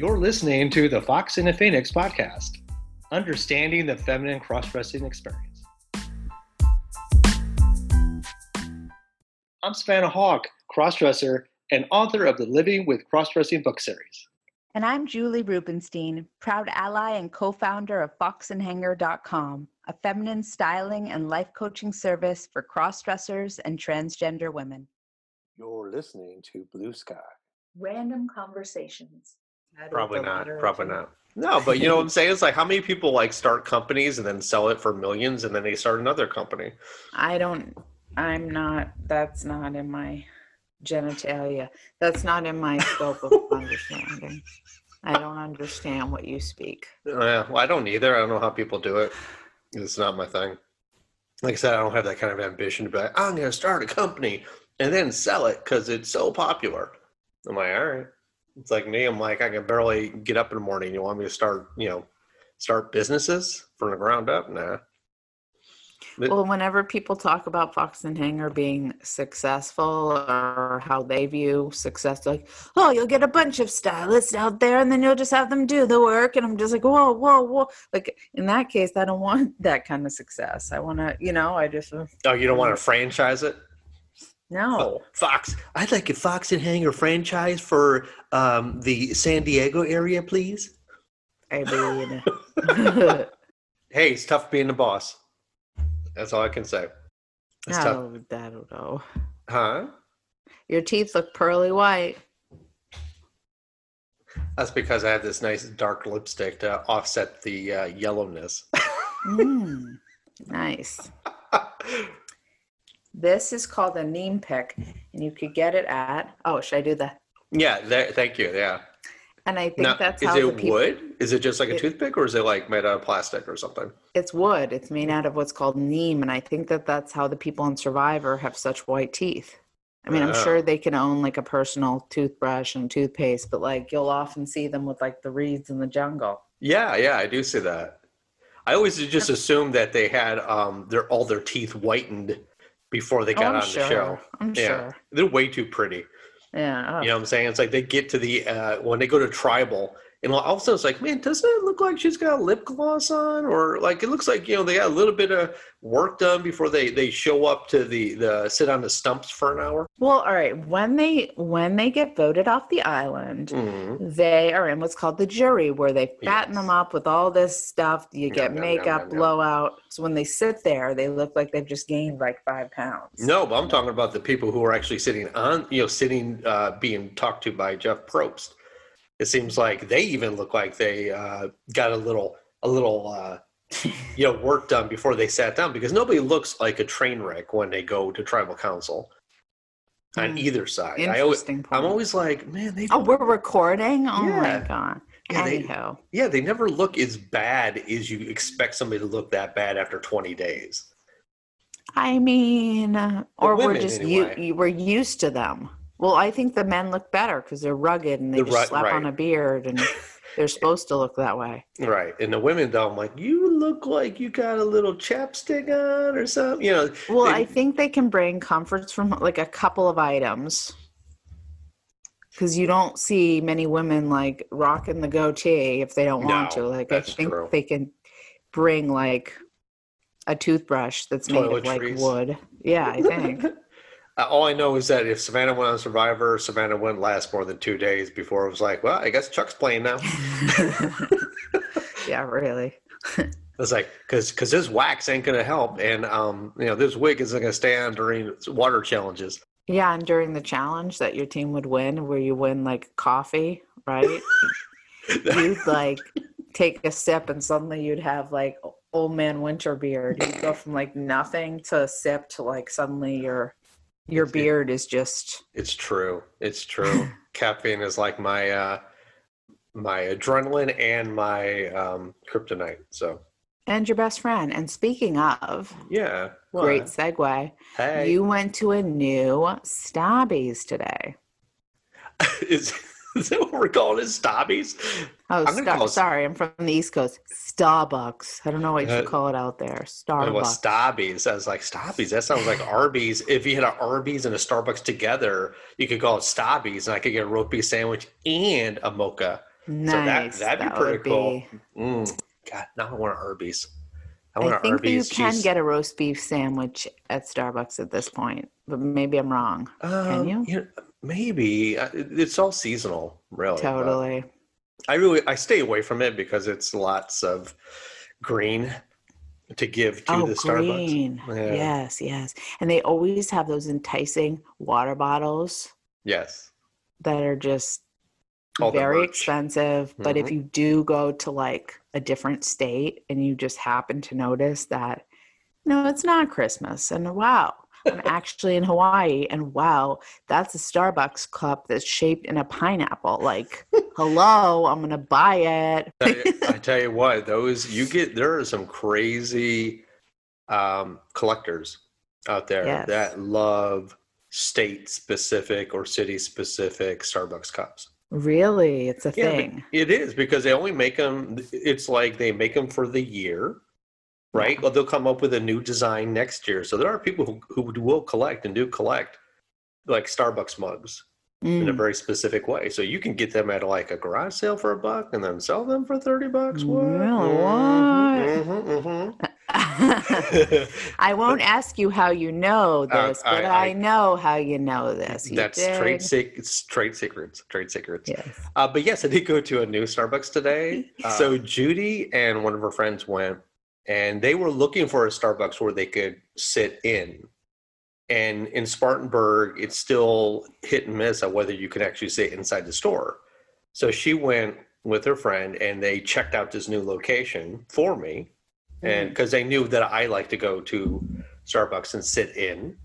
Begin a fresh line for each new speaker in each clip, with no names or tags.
You're listening to the Fox and the Phoenix podcast, understanding the feminine cross dressing experience. I'm Savannah Hauk, crossdresser and author of the Living with Crossdressing book series.
And I'm Julie Rubenstein, proud ally and co founder of foxandhanger.com, a feminine styling and life coaching service for crossdressers and transgender women.
You're listening to Blue Sky.
Random conversations.
Probably not. Probably not. No, but you know what I'm saying? It's like how many people like start companies and then sell it for millions and then they start another company.
I don't, I'm not, that's not in my genitalia. That's not in my scope of understanding. I don't understand what you speak.
Yeah, well, I don't either. I don't know how people do it. It's not my thing. Like I said, I don't have that kind of ambition to be like, I'm going to start a company and then sell it because it's so popular. I'm like, all right. It's like me. I'm like, I can barely get up in the morning. You want me to start, you know, start businesses from the ground up? Nah. But-
Well, whenever people talk about Fox and Hanger being successful or how they view success, like, oh, you'll get a bunch of stylists out there and then you'll just have them do the work. And I'm just like, whoa, whoa, whoa. Like, in that case, I don't want that kind of success. I want to, you know, I just,
oh, you don't want to mm. franchise it?
No.
Fox. I'd like a Fox and Hanger franchise for um, the San Diego area, please.
I mean,
Hey, it's tough being the boss. That's all I can say. It's
I
tough.
don't, I don't know.
Huh?
Your teeth look pearly white.
That's because I have this nice dark lipstick to offset the uh, yellowness.
Mm, nice. This is called a neem pick, and you could get it at. Oh, should I do that?
yeah, that, thank you. Yeah.
And I think
Now,
that's
is
how the
it
people.
wood? Is it just like a
It-
toothpick or is it like made out of plastic or something?
It's wood. It's made out of what's called neem, and I think that that's how the people on Survivor have such white teeth. I mean, I'm
Oh.
sure they can own like a personal toothbrush and toothpaste, but like you'll often see them with like the reeds in the jungle.
Yeah, yeah, I do see that. I always just assumed that they had um their all their teeth whitened before they
Oh,
got
I'm
on
sure.
the show.
I'm
Yeah.
sure.
They're way too pretty.
Yeah. oh.
You know what I'm saying? It's like they get to the uh, when they go to tribal, and all of a sudden it's like, man, doesn't it look like she's got lip gloss on, or like it looks like you know they got a little bit of work done before they they show up to the the sit on the stumps for an hour.
Well, all right. When they when they get voted off the island,
Mm-hmm.
they are in what's called the jury, where they fatten them up with all this stuff. You
Yum,
get
yum,
makeup,
yum.
blowout. So when they sit there, they look like they've just gained like five pounds.
No, but I'm talking about the people who are actually sitting on, you know, sitting, uh, being talked to by Jeff Probst. It seems like they even look like they uh, got a little, a little, uh, you know, work done before they sat down because nobody looks like a train wreck when they go to tribal council on
Hmm.
either side. I always,
Interesting
I'm always like, man, they
Oh, we're recording. Oh
Yeah.
my god.
Yeah, they-
Anyhow,
yeah, they never look as bad as you expect somebody to look that bad after 20 days.
I mean, or we're just
anyway.
you, we're used to them. Well, I think the men look better because they're rugged and they
The
just
ru-
slap on a beard and they're supposed to look that way.
Right. And the women, though, I'm like, you look like you got a little chapstick on or something. You know,
Well,
They-
I think they can bring comforts from like a couple of items. Because you don't see many women like rocking the goatee if they don't want to. Like I think
true.
they can bring like a toothbrush that's made of like wood. Yeah, I think.
Uh, all I know is that if Savannah went on Survivor, Savannah wouldn't last more than two days before it was like, well, I guess Chuck's playing now.
yeah, really.
It's like, because because this wax ain't going to help. And, um, you know, this wig isn't going to stand during water challenges.
Yeah, and during the challenge that your team would win, where you win like coffee, right? you'd like take a sip and suddenly you'd have like old man winter beard. You'd go from like nothing to a sip to like suddenly your your
It's-
beard is just
It's true. It's true. Caffeine is like my uh, my adrenaline and my um, kryptonite. So,
and your best friend. And speaking of,
yeah.
great segue.
Hey.
You went to a new Stabbies today.
is, is that what we're calling it? Stobbies?
Oh,
I'm gonna
Star-
call it-
sorry, I'm from the East Coast. Starbucks. I don't know what you
Uh,
call it out there. Starbucks.
well, Stobbies. I was like, Stobbies? That sounds like Arby's. If you had an Arby's and a Starbucks together, you could call it Stobbies, and I could get a roast beef sandwich and a mocha
Nice.
that'd be
That
pretty cool.
be-
Mm, God, now I want an Arby's. I
I,
an
think that you can get a roast beef sandwich at Starbucks at this point, but maybe I'm wrong.
Um,
you?
Maybe Uh, it's all seasonal, really.
Totally.
I really I stay away from it because it's lots of green to give to
Oh,
the Starbucks.
green.
Yeah.
Yes, yes. And they always have those enticing water bottles
Yes.
that are just
All
very expensive. But if
Mhm.
you do go to like a different state and you just happen to notice that, no, it's not Christmas, and wow, I'm actually in Hawaii, and wow, that's a Starbucks cup that's shaped in a pineapple. Like, hello, I'm gonna buy it.
I, I tell you what, those you get there are some crazy um, collectors out there
Yes.
that love state specific or city specific Starbucks cups.
Really, it's a
Yeah,
thing.
It is because they only make them. It's like they make them for the year, right? Well, they'll come up with a new design next year. So there are people who, who will collect and do collect like Starbucks mugs in a
Mm.
very specific way. So you can get them at like a garage sale for a buck and then sell them for 30 bucks. What?
Really?
Mhm, mhm, mhm.
I won't ask you how you know
Uh,
this, but
I-
I,
I-
know how you know this. You
That's
did?
trade secrets. Trade secrets. Trade secrets.
Yes.
Uh, but yes, I did go to a new Starbucks today.
Uh.
so Judy and one of her friends went, and they were looking for a Starbucks where they could sit in. And in Spartanburg, it's still hit and miss on whether you can actually sit inside the store. So she went with her friend, and they checked out this new location for me, and mm-hmm. because they knew that I like to go to Starbucks and sit in,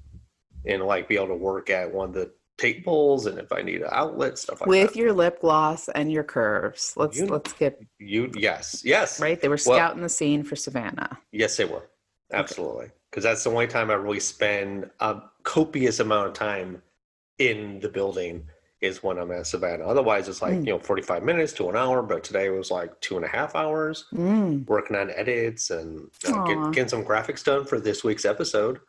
and like be able to work at one of the tables, and if I need an outlet, stuff like that.
With your lip gloss and your curves. Let's
You-
let's get
You yes, yes,
right. They were
Well-
scouting the scene for Savannah.
yes, they were absolutely because that's the only time I really spend a copious amount of time in the building is when I'm at Savannah. Otherwise, it's like
Mm.
you know forty five minutes to an hour, but today was like two and a half hours
Mm,
working on edits and uh, get, getting some graphics done for this week's episode.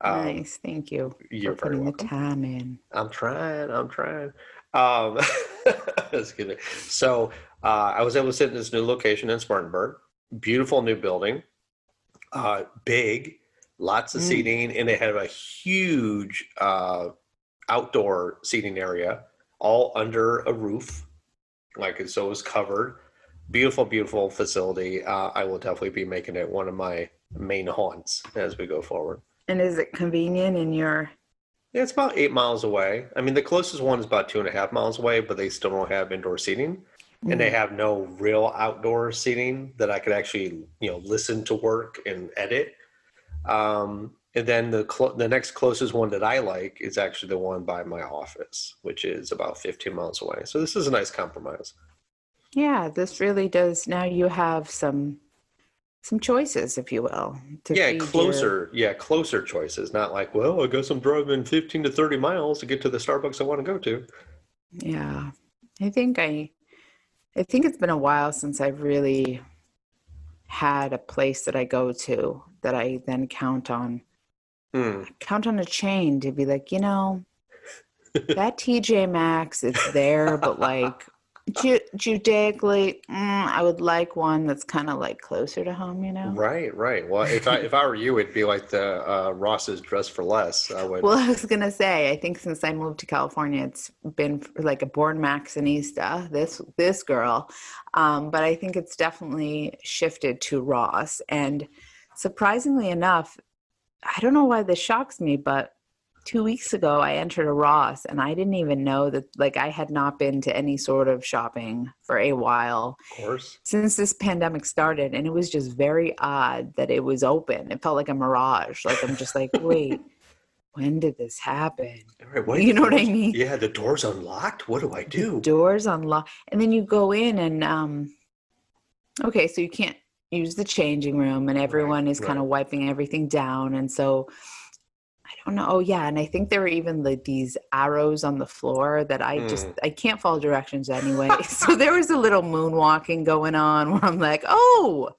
Um,
nice. Thank you
You're
for putting the time in.
I'm trying. I'm trying. Um, just kidding. So uh, I was able to sit in this new location in Spartanburg. Beautiful new building, uh, big, lots of
Mm.
seating, and they have a huge uh, outdoor seating area, all under a roof, like so it was covered. Beautiful, beautiful facility. Uh, I will definitely be making it one of my main haunts as we go forward.
And is it convenient in your?
Yeah, it's about eight miles away. I mean, the closest one is about two and a half miles away, but they still don't have indoor seating, and they
Mm,
have no real outdoor seating that I could actually, you know, listen to work and edit. Um, and then the clo- the next closest one that I like is actually the one by my office, which is about 15 miles away. So this is a nice compromise.
Yeah, this really does. Now you have some some choices, if you will. to
yeah,
feed your-
closer. Yeah, closer choices. Not like, well, I guess I'm driving 15 to 30 miles to get to the Starbucks I want to go to.
Yeah. I think I I think it's been a while since I've really had a place that I go to that I then count on
Hmm.
count on a chain to be like, you know, that TJ Maxx, it's there, but like ju- judaically, mm, I would like one that's kind of like closer to home, you know?
Right, right. Well, if I if I were you, it'd be like the uh, Ross's dress for less. I would.
Well, I was gonna say, I think since I moved to California, it's been like a born Maxxinista. This this girl, um, but I think it's definitely shifted to Ross. And surprisingly enough, I don't know why this shocks me, but two weeks ago I entered a Ross, and I didn't even know that. Like I had not been to any sort of shopping for a while
of course.
since this pandemic started, and it was just very odd that it was open. It felt like a mirage. Like I'm just like, wait when did this happen?
Right, wait,
You
the
know what I mean?
Yeah, the door's unlocked. What do I do?
Doors unlocked, and then you go in and um, okay, so you can't use the changing room, and everyone is kind of wiping everything down, and so I don't know. Oh yeah, and I think there were even like these arrows on the floor that I just
Mm.
I can't follow directions anyway. so there was a little moonwalking going on where I'm like, oh,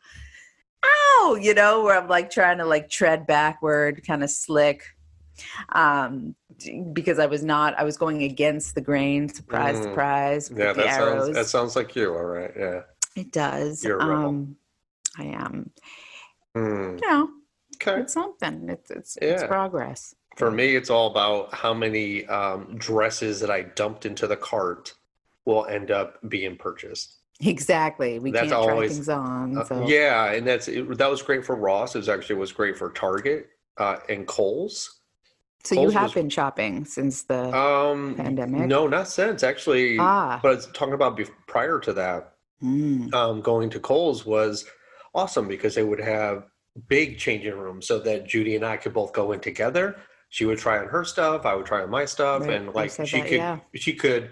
ow, you know, where I'm like trying to like tread backward, kind of slick. um, because I was not. I was going against the grain. Surprise,
Mm.
surprise.
Yeah, that sounds that sounds like you. All right. Yeah.
it does.
You're a rebel.
um, I am.
Hmm.
You know,
Okay.
it's something. It's it's, it's progress.
For me, it's all about how many um, dresses that I dumped into the cart will end up being purchased.
Exactly. We
That's
can't try things on.
Uh, yeah, and that's it, that was great for Ross. It was actually was great for Target uh, and Kohl's.
so you have
was-
been shopping since the
Um,
Pandemic?
No, not since actually.
ah.
But it's talking about bef- prior to that,
mm,
um, going to Kohl's was awesome because they would have big changing room so that Judy and I could both go in together. She would try on her stuff, I would try on my stuff,
Right,
and like she
that,
could
yeah.
she could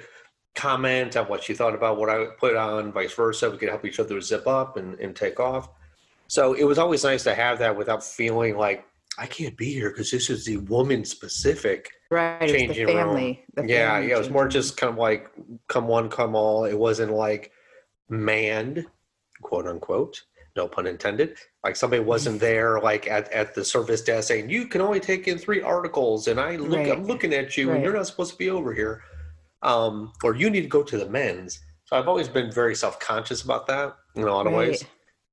comment on what she thought about what I put on, vice versa. We could help each other zip up and, and take off. So it was always nice to have that without feeling like I can't be here because this is the woman specific
right. It's the
changing room.
family. The
yeah,
family
yeah. It was more just kind of like come one, come all. It wasn't like manned, quote unquote. No pun intended. Like somebody wasn't there, like at, at the service desk saying, "You can only take in three articles," and I look, I'm looking at you, and you're not supposed to be over here, um, or you need to go to the men's. So I've always been very self conscious about that in a lot of ways.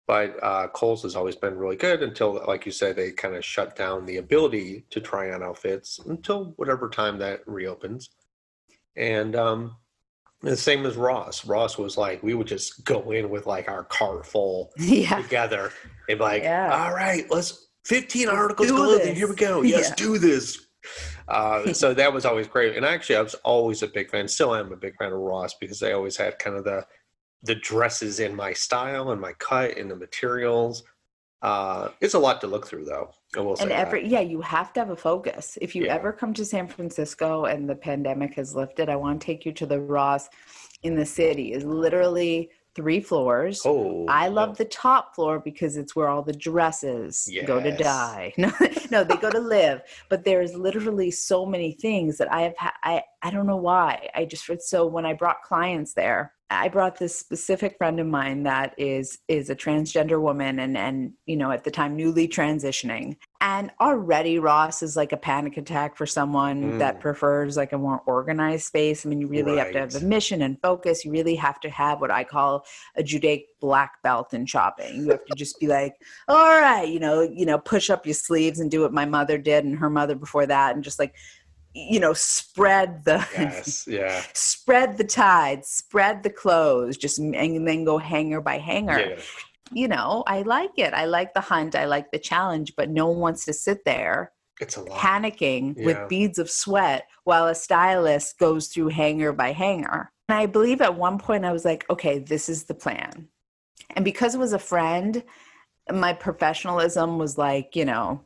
But uh, Kohl's has always been really good until, like you said, they kind of shut down the ability to try on outfits until whatever time that reopens. And um, the same as Ross. Ross was like, we would just go in with like our cart full
yeah.
together and be like,
Yeah.
all right, let's 15 articles clothing. Here we go. Yes,
Yeah.
do this. Uh, so that was always great. And actually, I was always a big fan, still am a big fan of Ross because they always had kind of the the dresses in my style and my cut and the materials. Uh, it's a lot to look through, though. I will say
and
that.
every yeah you have to have a focus if you
Yeah.
ever come to san francisco and the pandemic has lifted i want to take you to the ross in the city is literally three floors
Oh,
I love the top floor because it's where all the dresses go to die. No, no, they go to live. But there's literally so many things that I have. Ha- I I don't know why. I just so when I brought clients there, I brought this specific friend of mine that is is a transgender woman and and you know at the time newly transitioning. And already Ross is like a panic attack for someone that
Mm.
prefers like a more organized space. I mean, you really have to have a mission and focus. You really have to have what I call a Judaic black belt in shopping. You have to just be like, all right, you know, you know, push up your sleeves and do what my mother did and her mother before that, and just like, you know, spread the
Yes, yeah.
spread the tide, spread the clothes, just and then go hanger by hanger.
yeah.
You know, I like it. I like the hunt. I like the challenge, but no one wants to sit there
It's a lot.
panicking
Yeah.
with beads of sweat while a stylist goes through hanger by hanger. And I believe at one point I was like, okay, this is the plan. And because it was a friend, my professionalism was like, you know,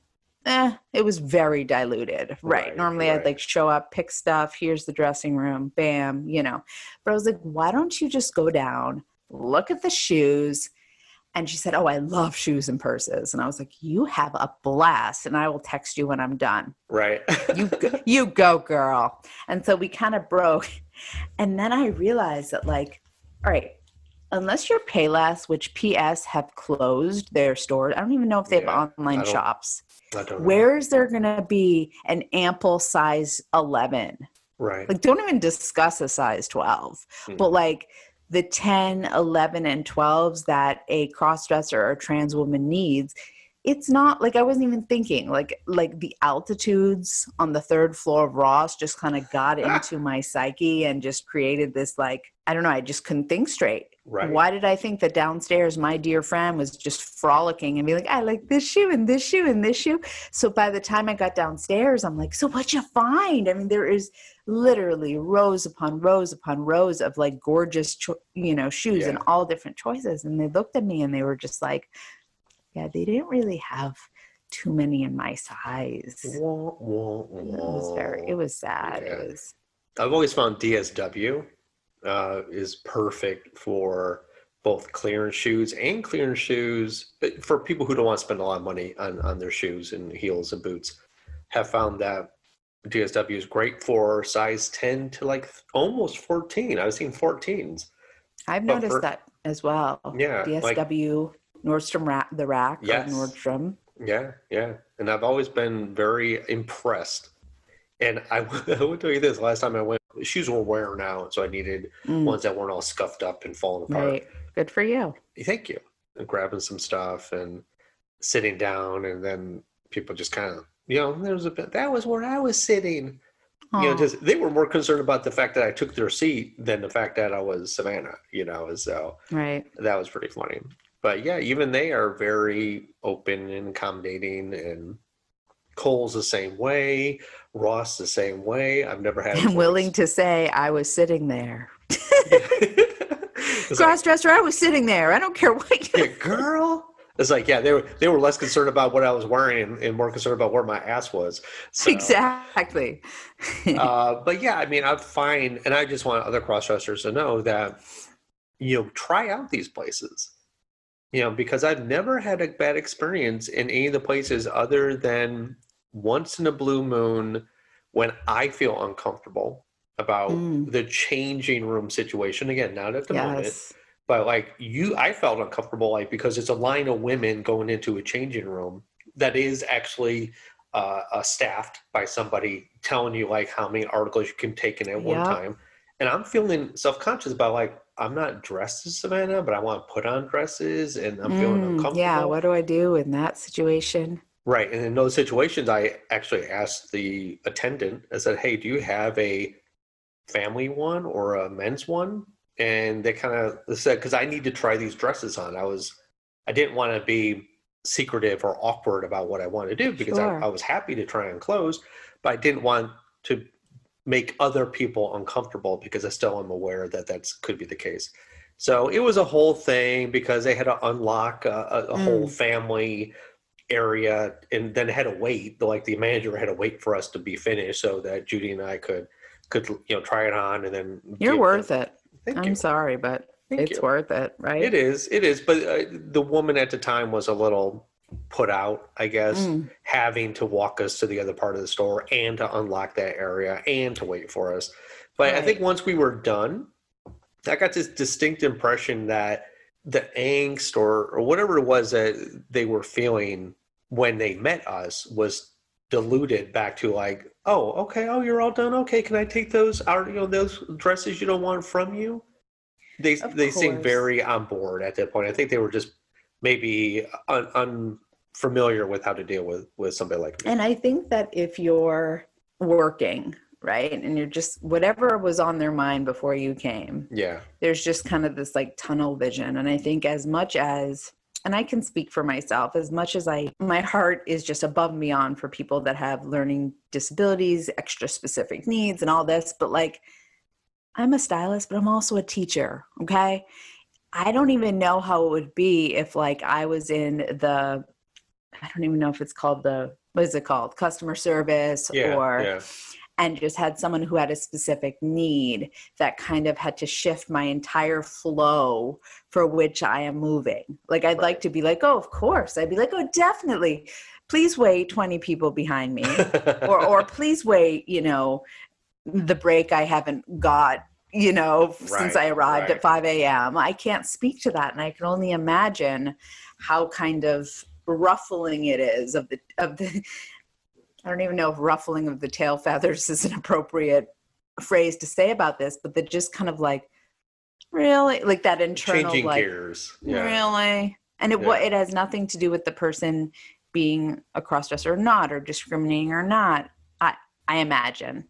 eh, it was very diluted. Right.
Right,
Normally I'd like show up, pick stuff, here's the dressing room, bam, you know. But I was like, why don't you just go down, look at the shoes? And she said, Oh, I love shoes and purses. And I was like, You have a blast. And I will text you when I'm done.
Right.
You go, you go, girl. And so we kind of broke. And then I realized that, like, all right, unless you're Payless, which PS have closed their stores, I don't even know if they
Yeah,
have online shops.
I don't know.
Where is there going to be an ample size 11?
Right.
Like, don't even discuss a size 12.
Hmm.
But like the 10, 11, and 12s that a crossdresser or trans woman needs, it's not like I wasn't even thinking. Like like the altitudes on the third floor of Ross just kind of got into my psyche and just created this like I don't know, I just couldn't think straight.
Right.
Why did I think that downstairs my dear friend was just frolicking and be like, I like this shoe and this shoe and this shoe? So by the time I got downstairs, I'm like, so what'd you find? I mean, there is literally rows upon rows upon rows of like gorgeous, cho- you know, shoes and all different choices. And they looked at me and they were just like, yeah, they didn't really have too many in my size. It
Wah, wah,
was very, it was sad.
Yeah.
It was,
I've always found DSW uh, is perfect for both clearance shoes and clearance shoes but for people who don't want to spend a lot of money on, on their shoes and heels and boots. Have found that DSW is great for size 10 to like almost 14. I've seen 14s.
I've
But
noticed
for-
that as well.
Yeah. Like,
DSW, Nordstrom Rack, the rack,
Yes.
or Nordstrom.
yeah, yeah. And I've always been very impressed And I, I will tell you this: last time I went, shoes were wearing out, so I needed
Mm,
ones that weren't all scuffed up and falling apart.
right. Good for you.
Thank you. And grabbing some stuff and sitting down, and then people just kind of, you know, there was a bit. That was where I was sitting. You know, just they were more concerned about the fact that I took their seat than the fact that I was Savannah. You know, so
right.
that was pretty funny. But yeah, even they are very open and accommodating, and Kohl's the same way, Ross the same way. I've never had.
I'm willing to say I was sitting there. Cross dresser, I was sitting there. I don't care what
yeah, girl. It's like, yeah, they were they were less concerned about what I was wearing and, and more concerned about where my ass was. So,
Exactly.
uh, but yeah, I mean, I'm fine, and I just want other cross dressers to know that you know try out these places. You know, because I've never had a bad experience in any of the places other than once in a blue moon when I feel uncomfortable about
Mm.
the changing room situation. Again, not at the moment, but like you i felt uncomfortable like because it's a line of women going into a changing room that is actually uh, uh staffed by somebody telling you like how many articles you can take in at one time and i'm feeling self-conscious about like i'm not dressed as savannah but i want to put on dresses and i'm feeling
Mm,
uncomfortable
yeah. What do I do in that situation?
Right. And in those situations, I actually asked the attendant, I said, hey, do you have a family one or a men's one? And they kind of said, because I need to try these dresses on. I was, I didn't want to be secretive or awkward about what I wanted to do because
Sure.
I, I was happy to try on clothes, but I didn't want to make other people uncomfortable because I still am aware that that could be the case. So it was a whole thing because they had to unlock a, a, a whole
Mm.
family area and then had to wait like the manager had to wait for us to be finished so that judy and i could could you know try it on and then
You're worth it. I'm
you
sorry, but
Thank
it's
you.
worth it, right?
it is it is but uh, the woman at the time was a little put out i guess
Mm,
having to walk us to the other part of the store and to unlock that area and to wait for us but i think once we were done i got this distinct impression that the angst or, or whatever it was that they were feeling when they met us was diluted back to like oh okay oh you're all done. Okay can i take those out you know those dresses you don't want from you? They
Of
they seem
course.
very on board at that point. I think they were just maybe un, unfamiliar with how to deal with with somebody like me.
And I think that if you're working, right, and you're just whatever was on their mind before you came,
yeah.
there's just kind of this like tunnel vision. And I think as much as and I can speak for myself as much as I my heart is just above and beyond for people that have learning disabilities, extra specific needs and all this, but like I'm a stylist, but I'm also a teacher, okay? I don't even know how it would be if like I was in the I don't even know if it's called the what is it called? Customer service
yeah
or
yeah
and just had someone who had a specific need that kind of had to shift my entire flow for which I am moving. Like I'd like to be like, oh, of course. I'd be like, oh, definitely. Please wait 20 people behind me. or or please wait, you know, the break I haven't got, you know, since I arrived
right.
at 5 a.m. I can't speak to that. And I can only imagine how kind of ruffling it is of the of the I don't even know if ruffling of the tail feathers is an appropriate phrase to say about this, but the just kind of like really? Like that internal
changing
like
gears. Yeah.
Really? And it
Yeah.
it has nothing to do with the person being a crossdresser or not or discriminating or not. I i imagine.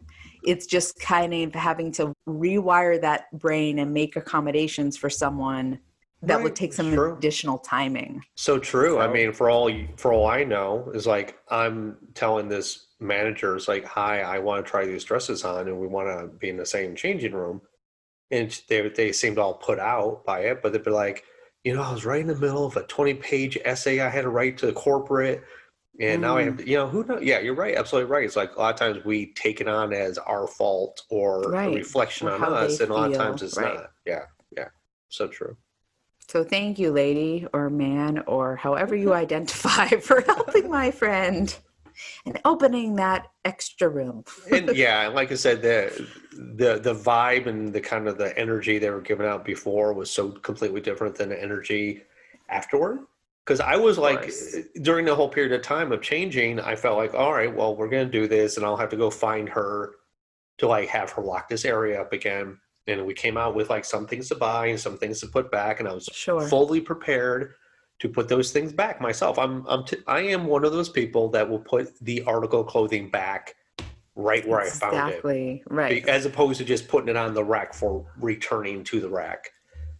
It's just kind of having to rewire that brain and make accommodations for someone that would take some
true.
additional timing
So true. I mean, for all for all I know, is like I'm telling this manager, it's like, "Hi, I want to try these dresses on, and we want to be in the same changing room." And they they seemed all put out by it, but they'd be like, "You know, I was right in the middle of a 20 page essay I had to write to corporate, and now I have, mm. to, you know, who knows? Yeah, you're right, absolutely right. It's like a lot of times we take it on as our fault or
Right,
a reflection
or
on us, and a lot of times it's
right.
not. Yeah, yeah, so true.
So thank you lady or man or however you identify for helping my friend and opening that extra room
and yeah, like I said, the the the vibe and the kind of the energy they were giving out before was so completely different than the energy afterward. Because I was like, during the whole period of time of changing, I felt like, all right, well, we're going to do this, and I'll have to go find her to like have her lock this area up again. And we came out with like some things to buy and some things to put back, and I was
Sure.
fully prepared to put those things back myself. I'm, I'm, t- I am one of those people that will put the article clothing back right where I found it
exactly right.
as opposed to just putting it on the rack for returning to the rack.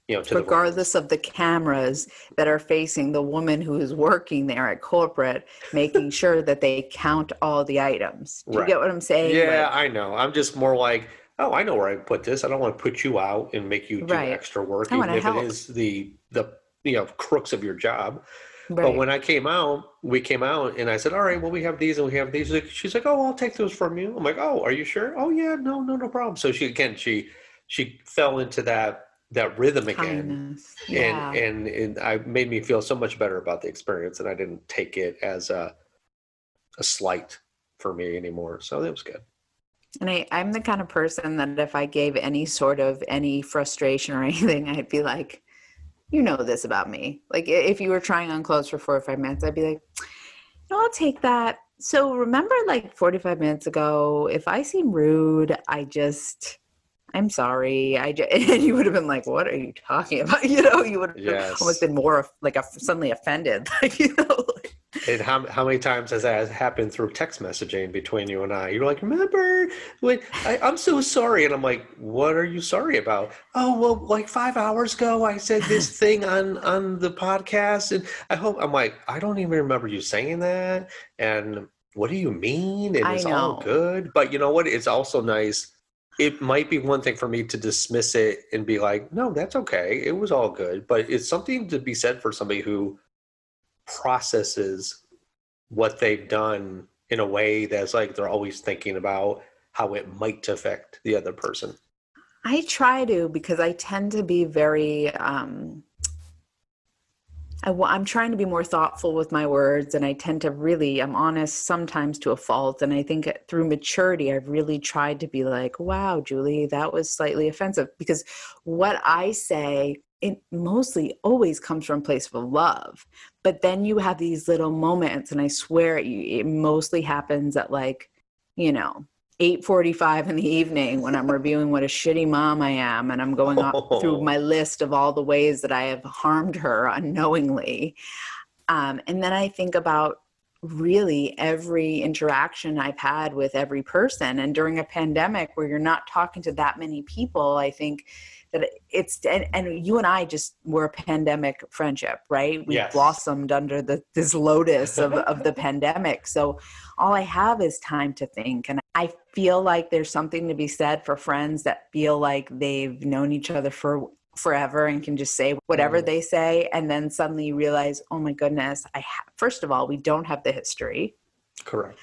You know, to
regardless of the cameras that are facing the woman who is working there at corporate, making sure that they count all the items. Do you get what I'm saying?
yeah,
Like,
I know. I'm just more like, oh, I know where I put this. I don't want to put you out and make you do
Right.
extra work,
I
even
wanna
if
help.
it is the the you know crooks of your job. But
right.
when I came out, we came out and I said, all right, well, we have these and we have these. Like, She's like, oh, I'll take those from you. I'm like, oh, are you sure? Oh, yeah, no, no, no problem. So she again, she she fell into that that rhythm again.
Kindness. Yeah.
and and and I made me feel so much better about the experience, and I didn't take it as a a slight for me anymore. So that was good.
And I, I'm the kind of person that if I gave any sort of any frustration or anything, I'd be like, you know this about me. Like if you were trying on clothes for four or five minutes, I'd be like, no, I'll take that. So remember like 45 minutes ago, if I seem rude, I just, I'm sorry. I just, and you would have been like, what are you talking about? You know, you would have
Yes.
almost been more of- like a, suddenly offended. Like, you know,
And how how many times has that happened through text messaging between you and I? You're like, remember when I, I'm so sorry, and I'm like, what are you sorry about? Oh well, like five hours ago, I said this thing on on the podcast, and I hope I'm like, I don't even remember you saying that. And what do you mean? And it's all good, but you know what? It's also nice. It might be one thing for me to dismiss it and be like, no, that's okay. It was all good, but it's something to be said for somebody who processes what they've done in a way that's like they're always thinking about how it might affect the other person.
I try to because I tend to be very um I, am trying to be more thoughtful with my words and I tend to really I'm honest sometimes to a fault and I think through maturity I've really tried to be like wow Julie that was slightly offensive because what I say it mostly always comes from a place of love but then you have these little moments and I swear it, it mostly happens at like you know 8:45 in the evening when I'm reviewing what a shitty mom I am and I'm going
Oh.
through my list of all the ways that I have harmed her unknowingly. Um, and then I think about really every interaction I've had with every person. And during a pandemic where you're not talking to that many people, I think that it's and, and you and I just were a pandemic friendship, right? We
Yes.
blossomed under the this lotus of, of the pandemic. So all I have is time to think. And I feel like there's something to be said for friends that feel like they've known each other for forever and can just say whatever
Mm.
they say. And then suddenly you realize, oh my goodness, I ha- first of all, we don't have the history.
Correct.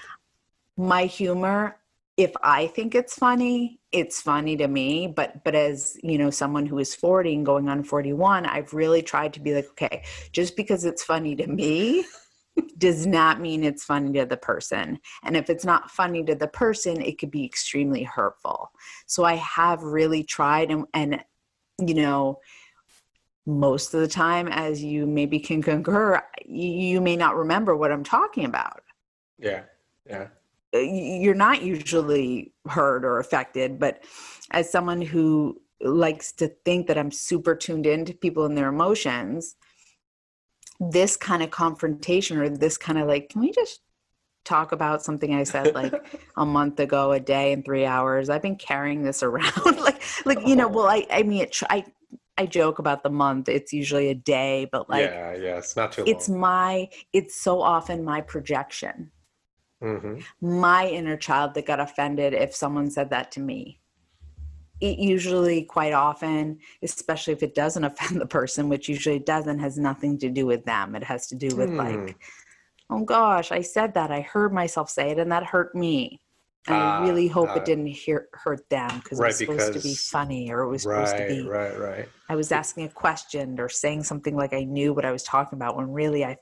My humor, if I think it's funny, it's funny to me. But but as you know, someone who is 40 and going on 41, I've really tried to be like, okay, just because it's funny to me does not mean it's funny to the person. And if it's not funny to the person, it could be extremely hurtful. So I have really tried and, and you know, most of the time, as you maybe can concur, you, you may not remember what I'm talking about.
Yeah. Yeah.
Uh, You're not usually hurt or affected, but as someone who likes to think that I'm super tuned into people and their emotions, this kind of confrontation or this kind of like, can we just talk about something I said like a month ago, a day and three hours? I've been carrying this around, like, like you know. Well, I, I mean, it, I, I joke about the month. It's usually a day, but like,
yeah. Yeah. It's not too
it's my, it's so often my projection,
hmm
my inner child that got offended if someone said that to me. It usually, quite often, especially if it doesn't offend the person, which usually doesn't, has nothing to do with them. It has to do with
Hmm.
like, oh gosh, I said that. I heard myself say it, and that hurt me. And
Ah,
I really hope
ah.
it didn't hear, hurt them because it
Right,
was supposed to be funny or it was supposed to
Right.
be.
Right. Right.
I was asking a question or saying something like I knew what I was talking about when really I,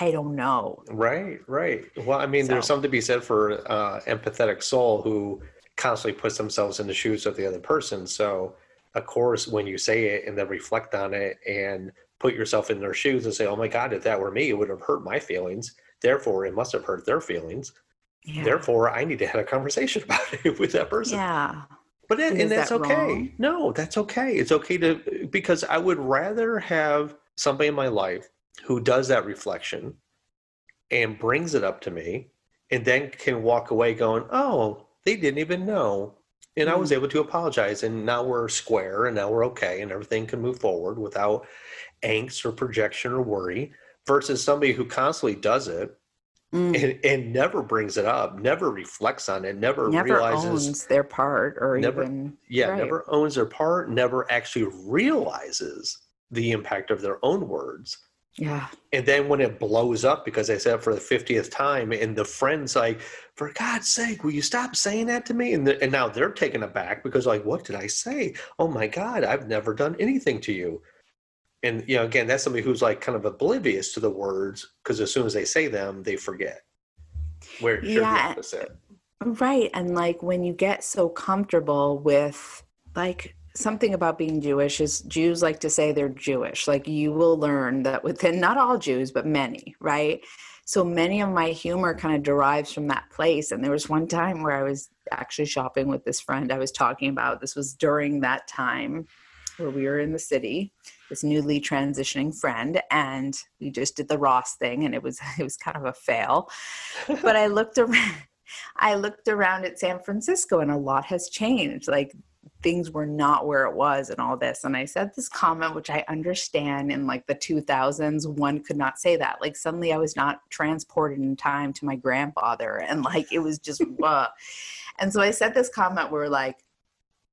I don't know.
Right, right. Well, I mean, there's something to be said for uh, empathetic soul who constantly puts themselves in the shoes of the other person. So, of course, when you say it and then reflect on it and put yourself in their shoes and say, "Oh my God, if that were me, it would have hurt my feelings. Therefore, it must have hurt their feelings.
Yeah.
Therefore, I need to have a conversation about it with that person."
yeah.
But it,
And
and that's
that
okay.
wrong?
No, that's okay. It's okay to because I would rather have somebody in my life who does that reflection and brings it up to me and then can walk away going, "Oh, they didn't even know." And I was
Mm.
able to apologize and now we're square and now we're okay and everything can move forward without angst or projection or worry versus somebody who constantly does it
Mm.
and, and never brings it up, never reflects on it, never,
Never
realizes
owns their part or
Never-
even
yeah,
Right.
never owns their part, never actually realizes the impact of their own words.
Yeah.
And then when it blows up because they said it for the 50th time, and the friend's like, for God's sake, will you stop saying that to me? And, the, and now they're taken aback because, like, what did I say? Oh my God, I've never done anything to you. And, you know, again, that's somebody who's like kind of oblivious to the words because as soon as they say them, they forget. Where
Yeah. Right. And like when you get so comfortable with like something about being Jewish is Jews like to say they're Jewish. Like you will learn that within not all Jews, but many, right? So many of my humor kind of derives from that place. And there was one time where I was actually shopping with this friend I was talking about. This was during that time where we were in the city, this newly transitioning friend, and we just did the Ross thing and it was it was kind of a fail. But I looked around I looked around at San Francisco and a lot has changed. Like things were not where it was and all this. And I said this comment, which I understand in like the 2000s, one could not say that. Like suddenly I was not transported in time to my grandfather. And like it was just, uh. and so I said this comment where like,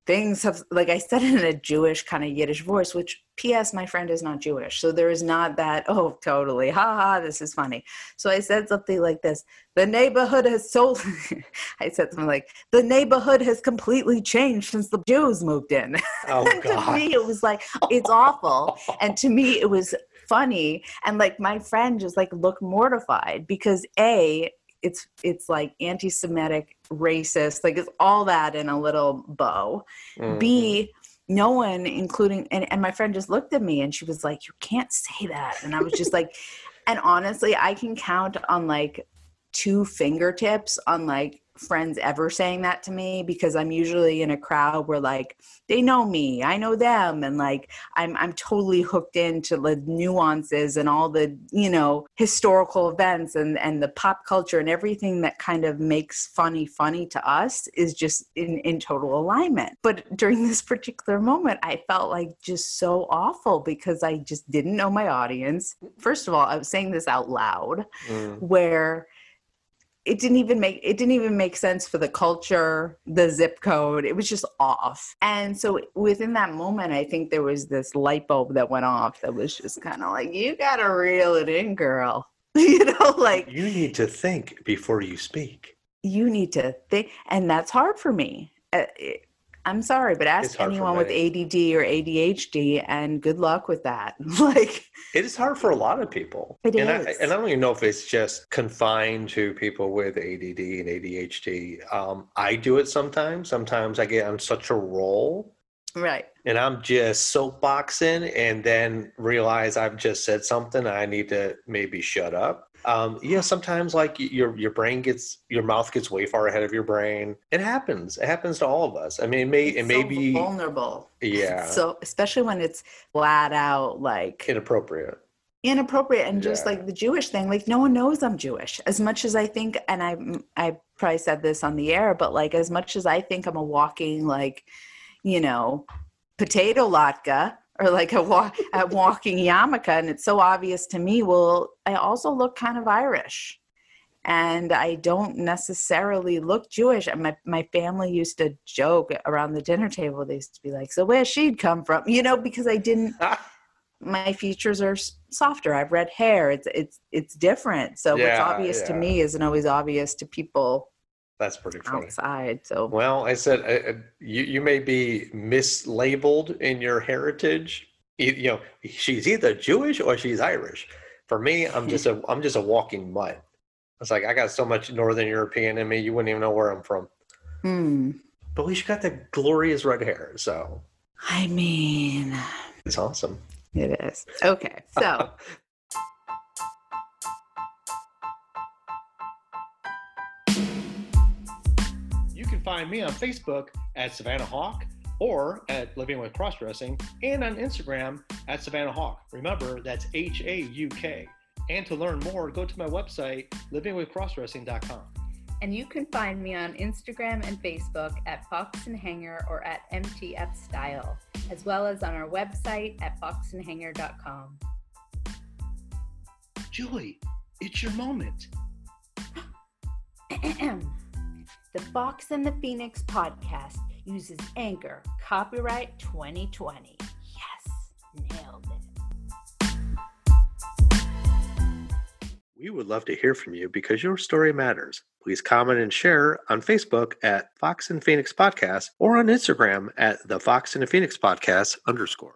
things have like i said in a jewish kind of yiddish voice which ps my friend is not jewish so there is not that oh totally ha ha this is funny. So i said something like this the neighborhood has sold i said something like the neighborhood has completely changed since the jews moved in.
Oh,
and to me it was like it's awful. And to me it was funny and like my friend just like looked mortified because a it's it's like anti-semitic racist like it's all that in a little bow
Mhm.
b no one including and, and my friend just looked at me and she was like you can't say that and i was just like and honestly i can count on like two fingertips on like friends ever saying that to me because i'm usually in a crowd where like they know me i know them and like i'm i'm totally hooked into the nuances and all the you know historical events and and the pop culture and everything that kind of makes funny funny to us is just in in total alignment but during this particular moment i felt like just so awful because i just didn't know my audience first of all i was saying this out loud
Mm.
where it didn't even make it didn't even make sense for the culture the zip code. It was just off. And so within that moment i think there was this light bulb that went off that was just kind of like you gotta reel it in girl. You know like
You need to think before you speak.
you need to think and that's hard for me. Uh, it- i'm sorry but ask anyone with add or adhd and good luck with that like
It is hard for a lot of people.
It
and I, and I don't even know if it's just confined to people with ADD and ADHD. Um, I do it sometimes. Sometimes I get on such a roll
right
and I'm just soapboxing and then realize I've just said something. I need to maybe shut up. Um, yeah, sometimes like your your brain gets your mouth gets way far ahead of your brain. It happens. It happens to all of us. I mean, it may it may
so
be
vulnerable
yeah
so especially when it's flat out like
inappropriate.
inappropriate and just like the jewish thing like no one knows i'm jewish as much as i think and i i probably said this on the air but like as much as i think i'm a walking like you know potato latke or like a, wa- a walking yarmulke and it's so obvious to me well i also look kind of irish and i don't necessarily look jewish and my, my family used to joke around the dinner table they used to be like so where she'd come from you know because i didn't ah. my features are softer. I've red hair. It's it's it's different. So what's
Yeah,
obvious to me isn't always obvious to people
That's pretty funny.
outside. So
Well, I said uh, uh, you you may be mislabeled in your heritage. You, you know, she's either Jewish or she's Irish. For me, I'm just a I'm just a walking mutt. It's like I got so much Northern European in me, you wouldn't even know where I'm from.
hmm.
But you got the glorious red hair, so
I mean,
it's awesome.
It is. Okay. So
find me on Facebook at Savannah Hauk or at Living with Cross Dressing and on Instagram at Savannah Hauk. Remember, that's H A U K. And to learn more, go to my website, livingwithcrossdressing.com.
And you can find me on Instagram and Facebook at Fox and Hanger or at MTF Style, as well as on our website at foxandhanger.com.
Julie, it's your moment.
the Fox and the Phoenix podcast uses Anchor copyright 2020. Yes, nailed it.
We would love to hear from you because your story matters. Please comment and share on Facebook at Fox and Phoenix Podcast or on Instagram at the Fox and the Phoenix Podcast underscore.